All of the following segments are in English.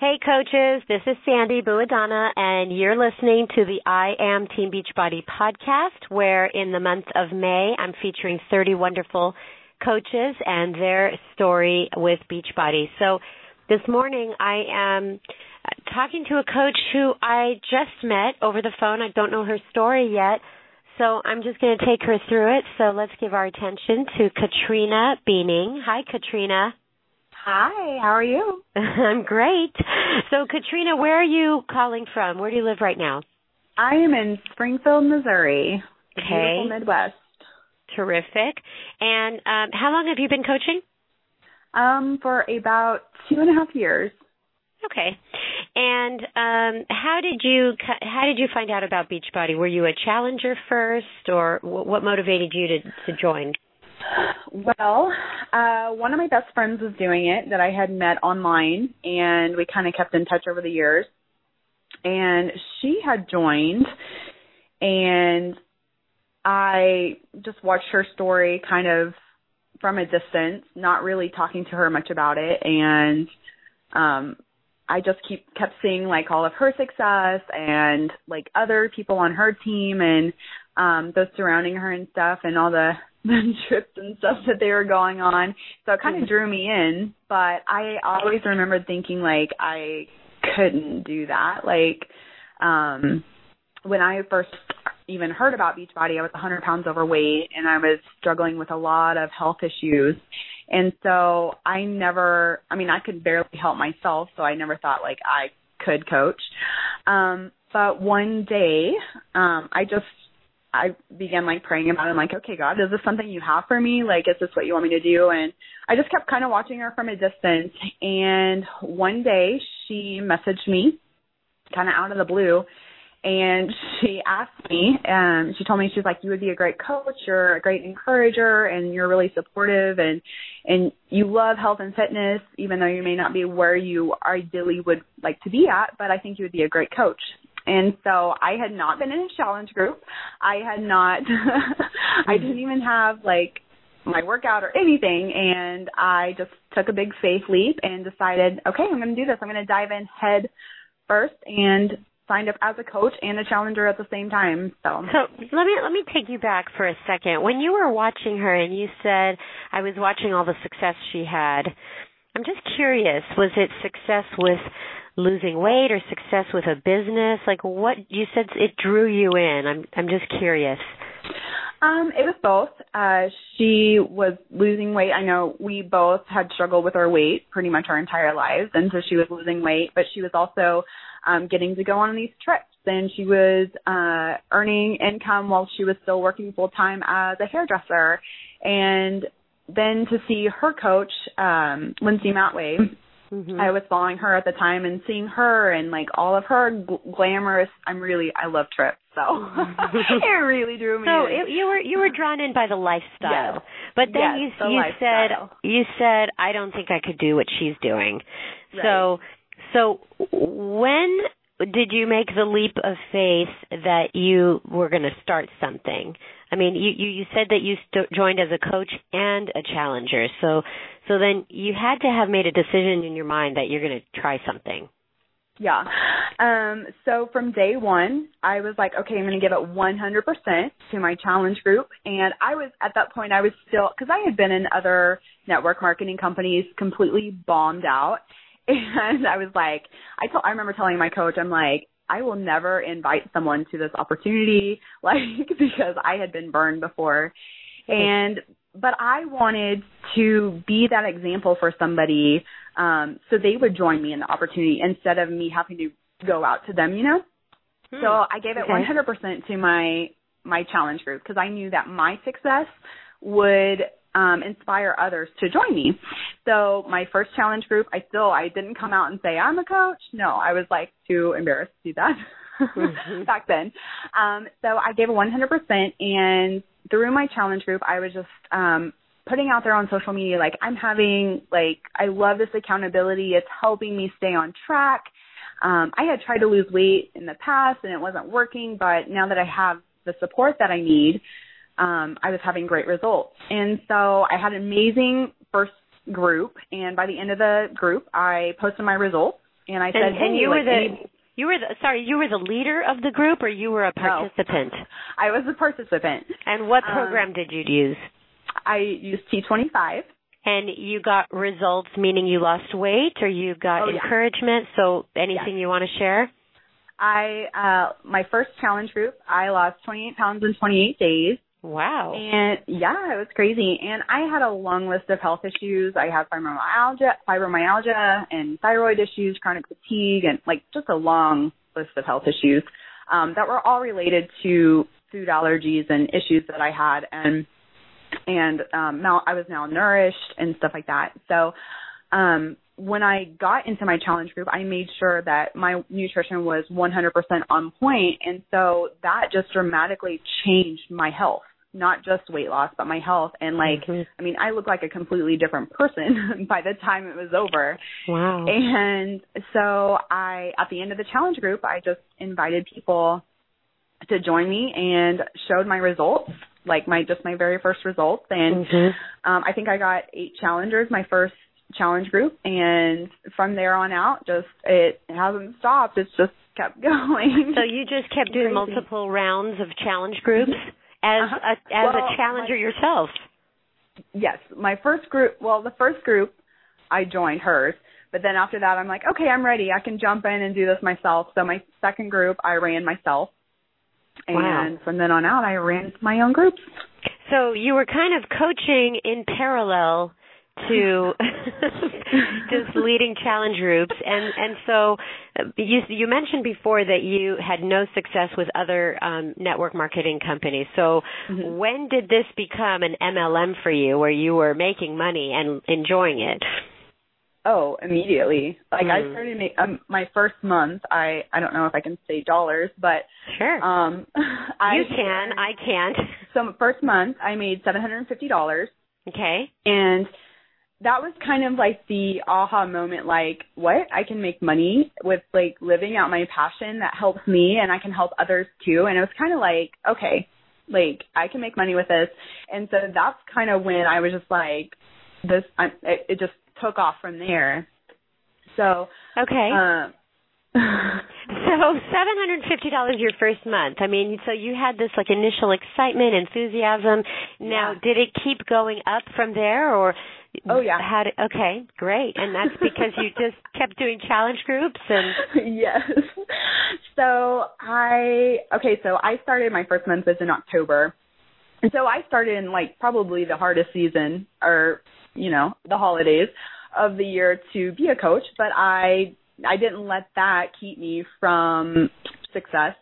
Hey coaches, this is Sandy Buadana and you're listening to the I Am Team Beachbody podcast where in the month of May I'm featuring 30 wonderful coaches and their story with Beachbody. So this morning I am talking to a coach who I just met over the phone. I don't know her story yet. So I'm just going to take her through it. So let's give our attention to Katrina Beaning. Hi Katrina. Hi, how are you? I'm great. So, Katrina, where are you calling from? Where do you live right now? I am in Springfield, Missouri. Okay. Beautiful Midwest. Terrific. And um, how long have you been coaching? Um, for about two and a half years. Okay. And um, how did you how did you find out about Beachbody? Were you a challenger first, or what motivated you to to join? Well, uh, one of my best friends was doing it that I had met online, and we kind of kept in touch over the years. And she had joined, and I just watched her story kind of from a distance, not really talking to her much about it. And um, I just keep kept seeing like all of her success and like other people on her team and um those surrounding her and stuff and all the the trips and stuff that they were going on. So it kind of drew me in, but I always remembered thinking like I couldn't do that. Like um when I first even heard about Beachbody, I was 100 pounds overweight and I was struggling with a lot of health issues. And so I never, I mean, I could barely help myself, so I never thought like I could coach. Um, but one day, um, I just I began like praying about it. I'm like, okay, God, is this something you have for me? Like, is this what you want me to do? And I just kept kind of watching her from a distance. And one day she messaged me kind of out of the blue and she asked me, um, she told me she's like, you would be a great coach, you're a great encourager, and you're really supportive, and and you love health and fitness, even though you may not be where you ideally would like to be at, but I think you would be a great coach. And so I had not been in a challenge group. I had not, I hmm. didn't even have like my workout or anything. And I just took a big faith leap and decided, okay, I'm going to do this. I'm going to dive in head first and signed up as a coach and a challenger at the same time. So So let me let me take you back for a second. When you were watching her and you said I was watching all the success she had, I'm just curious, was it success with losing weight or success with a business? Like what you said it drew you in. I'm I'm just curious. Um, it was both. Uh, she was losing weight. I know we both had struggled with our weight pretty much our entire lives, and so she was losing weight, but she was also um, getting to go on these trips, and she was uh, earning income while she was still working full time as a hairdresser, and then to see her coach, um, Lindsay Matway, Mm-hmm. I was following her at the time and seeing her and like all of her gl- glamorous. I'm really I love trips, so mm-hmm. it really drew me. So in. It, you were you were drawn in by the lifestyle, yes. but then yes, you the you lifestyle. said you said I don't think I could do what she's doing. Right. So so when did you make the leap of faith that you were going to start something? I mean, you you, you said that you st- joined as a coach and a challenger. So so then you had to have made a decision in your mind that you're going to try something. Yeah. Um, so from day one, I was like, okay, I'm going to give it 100% to my challenge group. And I was, at that point, I was still, because I had been in other network marketing companies completely bombed out. And I was like, I told, I remember telling my coach, I'm like, I will never invite someone to this opportunity, like, because I had been burned before. And, but I wanted to be that example for somebody, um, so they would join me in the opportunity instead of me having to go out to them, you know? Hmm. So I gave it okay. 100% to my, my challenge group because I knew that my success would um, inspire others to join me. So my first challenge group, I still I didn't come out and say I'm a coach. No, I was like too embarrassed to do that. back then. Um, so I gave a 100%, and through my challenge group, I was just um, putting out there on social media like I'm having like I love this accountability. It's helping me stay on track. Um, I had tried to lose weight in the past and it wasn't working, but now that I have the support that I need, um, I was having great results. And so I had an amazing first group, and by the end of the group, I posted my results. And I said, and hey, you were the any- you were the sorry you were the leader of the group or you were a participant. No, I was a participant. And what Um, program did you use? I used T25. And you got results, meaning you lost weight or you got Oh, yeah. encouragement. So anything you want to share? I uh my first challenge group, I lost 28 pounds in 28 days. Wow. And yeah, it was crazy. And I had a long list of health issues. I had fibromyalgia, fibromyalgia and thyroid issues, chronic fatigue, and like just a long list of health issues um, that were all related to food allergies and issues that I had. And and um, mal- I was malnourished and stuff like that. So um, when I got into my challenge group, I made sure that my nutrition was 100% on point, and so that just dramatically changed my health. Not just weight loss, but my health. And like, Mhm. I mean, I look like a completely different person by the time it was over. Wow. And so I, at the end of the challenge group, I just invited people to join me and showed my results, like my just my very first results. And Mhm. um, I think I got eight challengers my first challenge group, and from there on out, just it hasn't stopped. It's just kept going. So you just kept doing Crazy. multiple rounds of challenge groups as Uh-huh. a, as Well, a challenger my- yourself. yes, my first group. Well, the first group, I joined hers. But then after that, I'm like, okay, I'm ready. I can jump in and do this myself. So my second group, I ran myself. Wow. And from then on out, I ran my own groups. So you were kind of coaching in parallel to just leading challenge groups and and so you you mentioned before that you had no success with other um network marketing companies so Mhm. when did this become an MLM for you where you were making money and enjoying it Oh, immediately. Like Mm. I started make, um, my first month. I I don't know if I can say dollars, but sure um, I you can i can't So first month, I made seven hundred and fifty dollars, okay and that was kind of like the aha moment. Like, what? I can make money with like living out my passion that helps me, and I can help others too. And it was kind of like, okay, like I can make money with this, and so that's kind of when I was just like, this. I, it, it just took off from there. So, okay um, So seven hundred and fifty dollars your first month. I mean, so you had this like initial excitement, enthusiasm. Now, Yeah. did it keep going up from there, or Oh, yeah. It, okay, great, and that's because you just kept doing challenge groups and yes. So I okay, so I started my first month was in October. And so I started in like probably the hardest season or, you know, the holidays of the year to be a coach, but I I didn't let that keep me from success.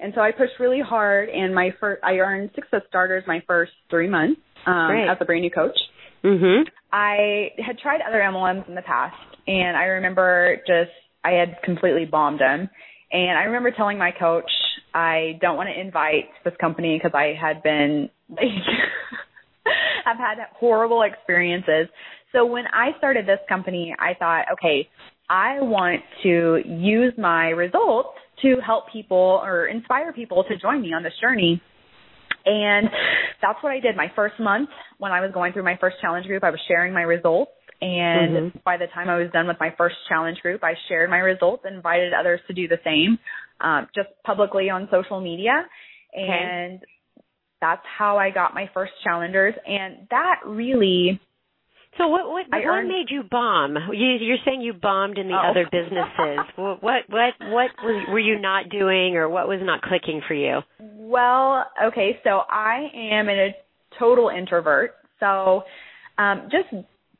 And so I pushed really hard and my first I earned success starters my first 3 months um as a brand new coach. Mhm. I had tried other MLMs in the past, and I remember just I had completely bombed them. And I remember telling my coach I don't want to invite this company because I had been like I've had horrible experiences. So when I started this company, I thought, okay, I want to use my results to help people or inspire people to join me on this journey. And that's what I did my first month when I was going through my first challenge group. I was sharing my results. And Mhm. by the time I was done with my first challenge group, I shared my results, invited others to do the same, um, just publicly on social media. And that's how I got my first challengers. And that really, So what what what earned- made you bomb? You, you're saying you bombed in the Oh. other businesses. what what what were you not doing, or what was not clicking for you? well, okay, so I am a total introvert. So um, just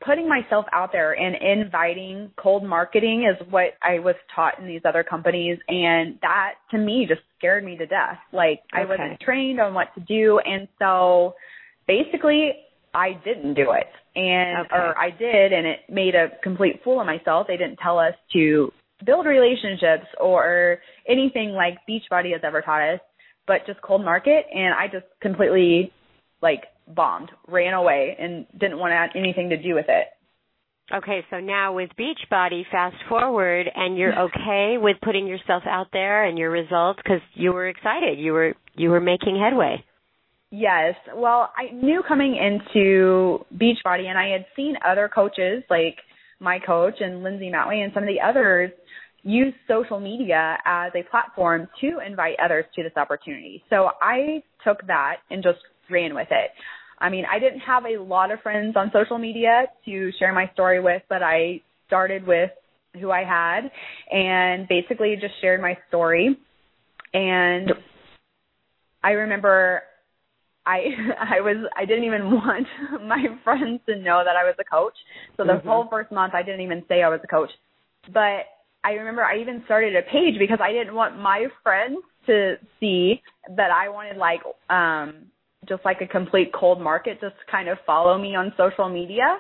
putting myself out there and inviting cold marketing is what I was taught in these other companies. And that to me just scared me to death. Like I wasn't trained on what to do. And so basically I didn't do it. And, Okay. or I did and it made a complete fool of myself. They didn't tell us to build relationships or anything like Beachbody has ever taught us, but just cold market. And I just completely like bombed, ran away, and didn't want to have anything to do with it. Okay, so now with Beachbody, fast forward, and you're okay with putting yourself out there and your results because you were excited. You were you were making headway. Yes. Well, I knew coming into Beachbody, and I had seen other coaches like my coach and Lindsay Matley and some of the others use social media as a platform to invite others to this opportunity. So I took that and just ran with it. I mean, I didn't have a lot of friends on social media to share my story with, but I started with who I had and basically just shared my story. And I remember I I was I didn't even want my friends to know that I was a coach. So the mm-hmm. whole first month I didn't even say I was a coach. But I remember I even started a page because I didn't want my friends to see that I wanted like um just like a complete cold market just kind of follow me on social media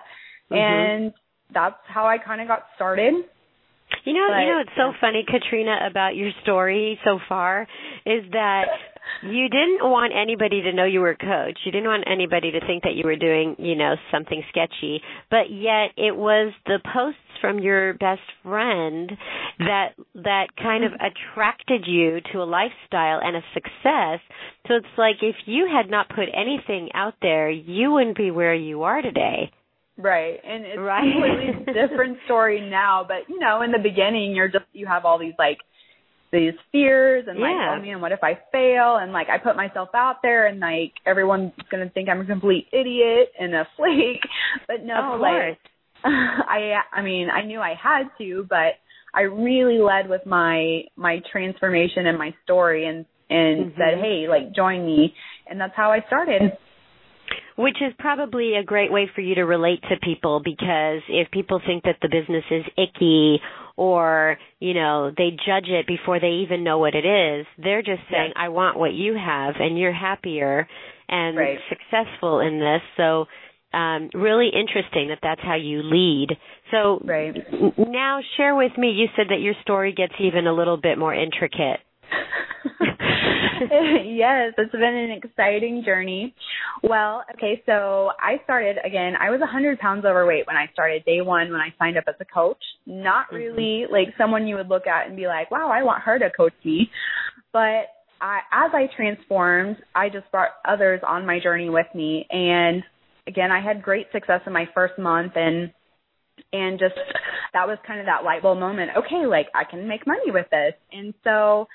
mm-hmm. and that's how I kind of got started. You know, but, you know, it's so funny, Katrina, about your story so far is that you didn't want anybody to know you were a coach. You didn't want anybody to think that you were doing, you know, something sketchy. But yet it was the posts from your best friend that that kind of attracted you to a lifestyle and a success. So it's like if you had not put anything out there, you wouldn't be where you are today. Right. And it's right. a completely different story now, but you know, in the beginning you're just you have all these like these fears and like, yeah. oh man, what if I fail? And like I put myself out there and like everyone's gonna think I'm a complete idiot and a flake. But no, of like I I mean, I knew I had to, but I really led with my my transformation and my story and and mm-hmm. said, Hey, like join me and that's how I started which is probably a great way for you to relate to people because if people think that the business is icky or, you know, they judge it before they even know what it is, they're just saying, I want what you have and you're happier and right. successful in this. So, um, really interesting that that's how you lead. So right. now share with me, you said that your story gets even a little bit more intricate. yes, it's been an exciting journey. Well, okay, so I started again, I was a 100 pounds overweight when I started day one when I signed up as a coach. Not mm-hmm. really mm-hmm. like someone you would look at and be like, wow, I want her to coach me. But I, as I transformed, I just brought others on my journey with me. And again, I had great success in my first month and and just that was kind of that light bulb moment. Okay, like I can make money with this. And so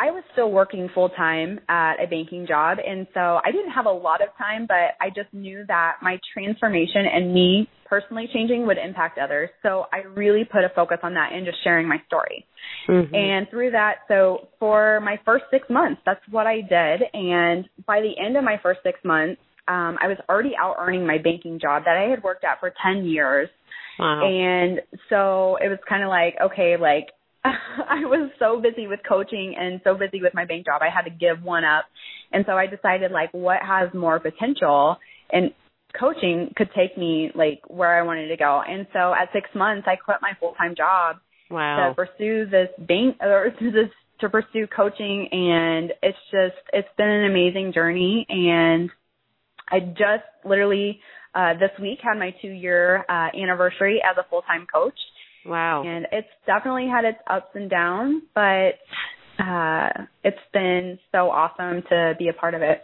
I was still working full time at a banking job. And so I didn't have a lot of time, but I just knew that my transformation and me personally changing would impact others. So I really put a focus on that and just sharing my story. Mm-hmm. And through that, so for my first six months, that's what I did. And by the end of my first six months, um, I was already out earning my banking job that I had worked at for 10 years. Wow. And so it was kind of like, okay, like I was so busy with coaching and so busy with my bank job, I had to give one up. And so I decided like what has more potential and coaching could take me like where I wanted to go. And so at six months, I quit my full time job wow. to pursue this bank or to this to pursue coaching. And it's just it's been an amazing journey. And I just literally uh, this week had my two year uh, anniversary as a full time coach. Wow. And it's definitely had its ups and downs, but uh it's been so awesome to be a part of it.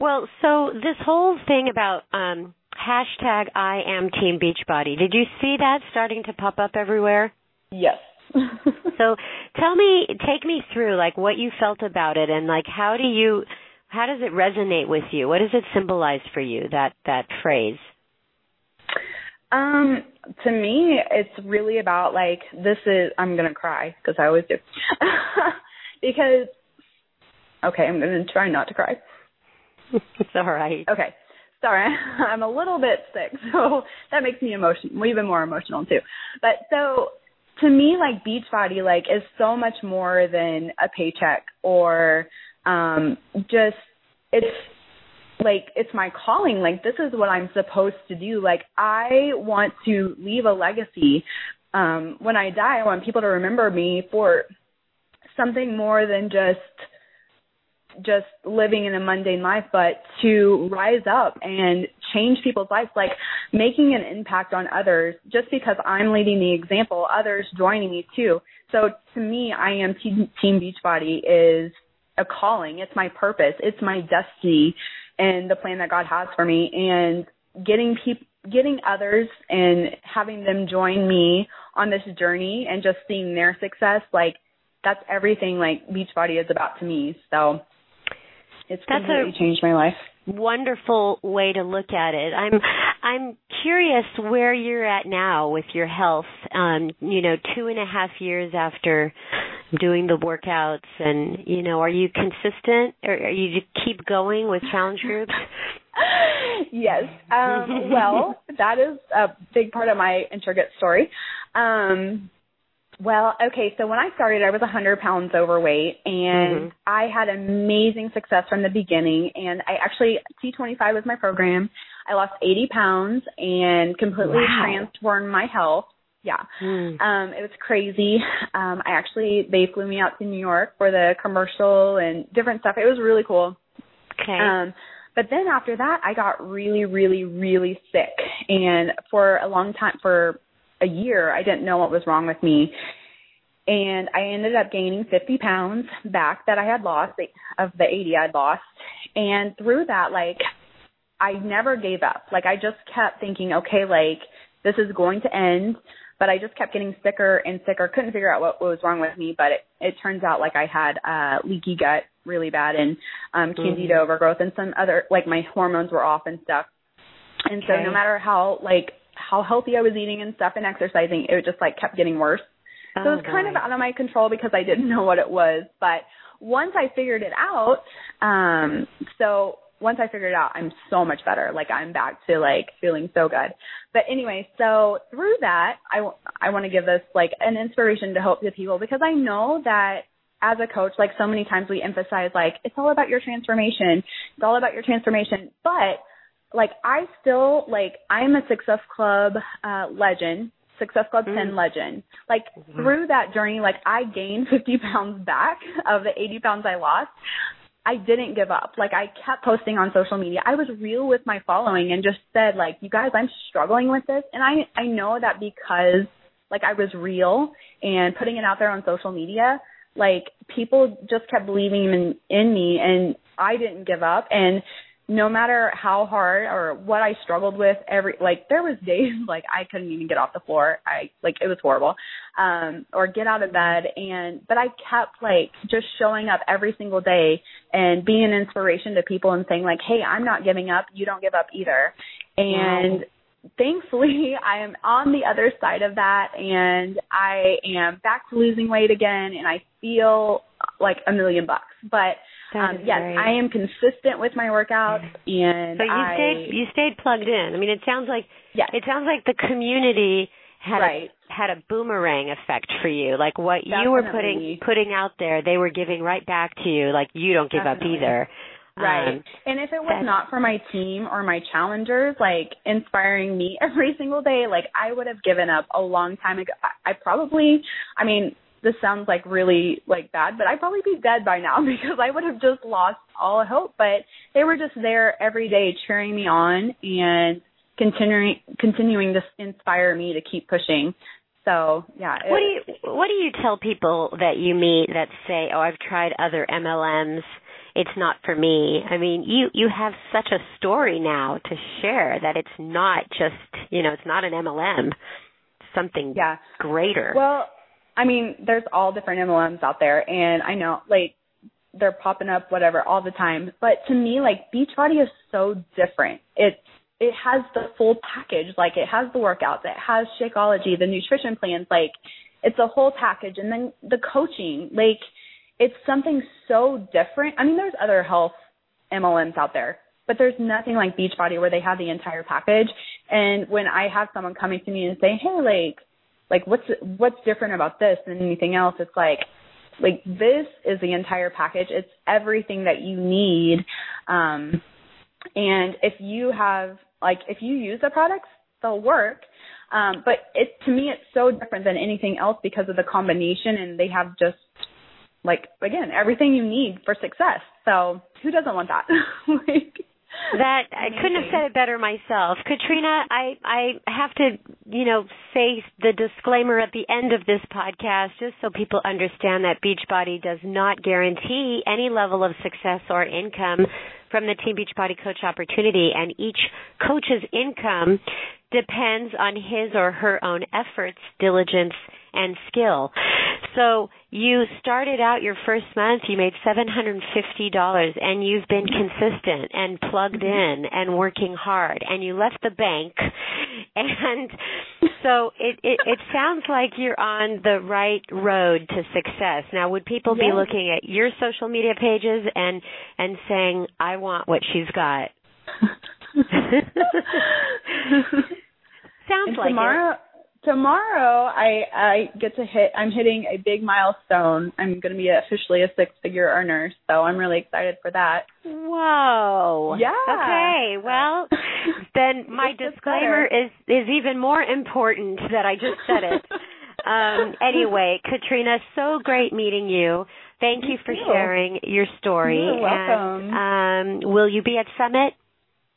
Well, so this whole thing about um hashtag I am Team Beachbody, did you see that starting to pop up everywhere? Yes. so tell me take me through like what you felt about it and like how do you how does it resonate with you? What does it symbolize for you that that phrase? Um, to me, it's really about like this is. I'm gonna cry because I always do. because okay, I'm gonna try not to cry. it's all right. Okay, sorry, I'm a little bit sick, so that makes me emotional, even more emotional too. But so to me, like Beachbody, like is so much more than a paycheck or um just it's like it's my calling. Like this is what i'm supposed to do. Like i want to leave a legacy. Um when i die i want people to remember me for something more than just just living in a mundane life but to rise up and change people's lives like making an impact on others. Just because i'm leading the example others joining me too. So to me i am team, team beachbody is a calling. It's my purpose. It's my destiny and the plan that God has for me and getting people getting others and having them join me on this journey and just seeing their success, like that's everything like Beachbody is about to me. So it's that's completely a changed my life. Wonderful way to look at it. I'm I'm curious where you're at now with your health. Um, you know, two and a half years after doing the workouts and you know, are you consistent or are you just keep going with challenge groups? yes. Um, well, that is a big part of my intricate story. Um, well, okay, so when I started, I was 100 pounds overweight, and mm-hmm. I had amazing success from the beginning. And I actually, T25 was my program. I lost 80 pounds and completely wow. transformed my health. Yeah. Mm. Um, it was crazy. Um, I actually, they flew me out to New York for the commercial and different stuff. It was really cool. Okay. Um, but then after that, I got really, really, really sick. And for a long time, for a year, I didn't know what was wrong with me. And I ended up gaining 50 pounds back that I had lost of the 80 I'd lost. And through that, like, I never gave up. Like, I just kept thinking, okay, like, this is going to end. But I just kept getting sicker and sicker. Couldn't figure out what, what was wrong with me. But it, it turns out like I had uh, leaky gut really bad and um, candida mm-hmm. overgrowth and some other, like, my hormones were off and stuff. And so no matter how, like, how healthy I was eating and stuff and exercising, it just like kept getting worse. Oh, so it was kind of out of my control because I didn't know what it was. But once I figured it out, um, so once I figured it out, I'm so much better. Like I'm back to like feeling so good. But anyway, so through that, I, I want to give this like an inspiration to hope to people because I know that as a coach, like so many times we emphasize like it's all about your transformation. It's all about your transformation. But like I still like I'm a Success Club uh legend, Success Club mm. 10 legend. Like mm-hmm. through that journey, like I gained 50 pounds back of the 80 pounds I lost. I didn't give up. Like I kept posting on social media. I was real with my following and just said like, you guys, I'm struggling with this. And I, I know that because like I was real and putting it out there on social media, like people just kept believing in, in me and I didn't give up. And no matter how hard or what I struggled with every like there was days like I couldn't even get off the floor. I like it was horrible. Um or get out of bed and but I kept like just showing up every single day and being an inspiration to people and saying like, "Hey, I'm not giving up. You don't give up either." And wow thankfully I am on the other side of that and I am back to losing weight again and I feel like a million bucks. But um, yes, great. I am consistent with my workouts, and so you I, stayed you stayed plugged in. I mean, it sounds like yes. it sounds like the community had right. a, had a boomerang effect for you. Like what Definitely. you were putting putting out there, they were giving right back to you. Like you don't give Definitely. up either. Right. Um, and if it was not for my team or my challengers, like inspiring me every single day, like I would have given up a long time ago. I, I probably, I mean, this sounds like really like bad, but I'd probably be dead by now because I would have just lost all hope. But they were just there every day cheering me on and continuing continuing to inspire me to keep pushing. So yeah. It, what do you what do you tell people that you meet that say, "Oh, I've tried other MLMs, it's not for me." I mean, you you have such a story now to share that it's not just you know it's not an MLM, something yeah. greater. Well, I mean, there's all different MLMs out there, and I know like they're popping up whatever all the time. But to me, like Beachbody is so different. It's it has the full package. Like it has the workouts, it has Shakeology, the nutrition plans. Like it's a whole package, and then the coaching. Like it's something so different. I mean, there's other health MLMs out there, but there's nothing like Beachbody where they have the entire package. And when I have someone coming to me and say, "Hey, like." Like what's what's different about this than anything else? It's like like this is the entire package. It's everything that you need. Um and if you have like if you use the products they'll work. Um but it to me it's so different than anything else because of the combination and they have just like again everything you need for success. So who doesn't want that? Like that I couldn't have said it better myself. Katrina, I I have to, you know, say the disclaimer at the end of this podcast just so people understand that Beachbody does not guarantee any level of success or income from the Team Beachbody Coach opportunity and each coach's income depends on his or her own efforts, diligence, and skill. So you started out your first month, you made $750 and you've been consistent and plugged mm-hmm. in and working hard and you left the bank and so it, it, it sounds like you're on the right road to success. Now would people yes. be looking at your social media pages and and saying, I want what she's got? Sounds and like tomorrow, it tomorrow I I get to hit I'm hitting a big milestone. I'm going to be officially a six figure earner, so I'm really excited for that. Whoa. Yeah. Okay. Well, then my disclaimer is is even more important that I just said it. um anyway, Katrina, so great meeting you. Thank you for you. sharing your story. You're welcome. And, um will you be at Summit?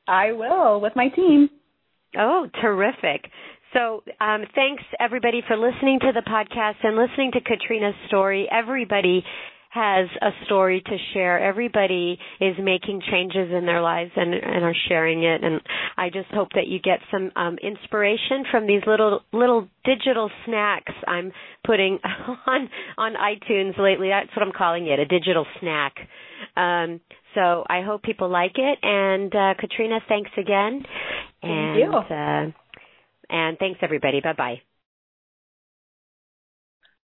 I will with my team. Oh, terrific. So, um, thanks everybody for listening to the podcast and listening to Katrina's story. Everybody has a story to share. Everybody is making changes in their lives and, and are sharing it. And I just hope that you get some um, inspiration from these little little digital snacks I'm putting on on iTunes lately. That's what I'm calling it, a digital snack. Um, so I hope people like it. And uh, Katrina, thanks again. Thank you. Uh, and thanks, everybody. Bye bye.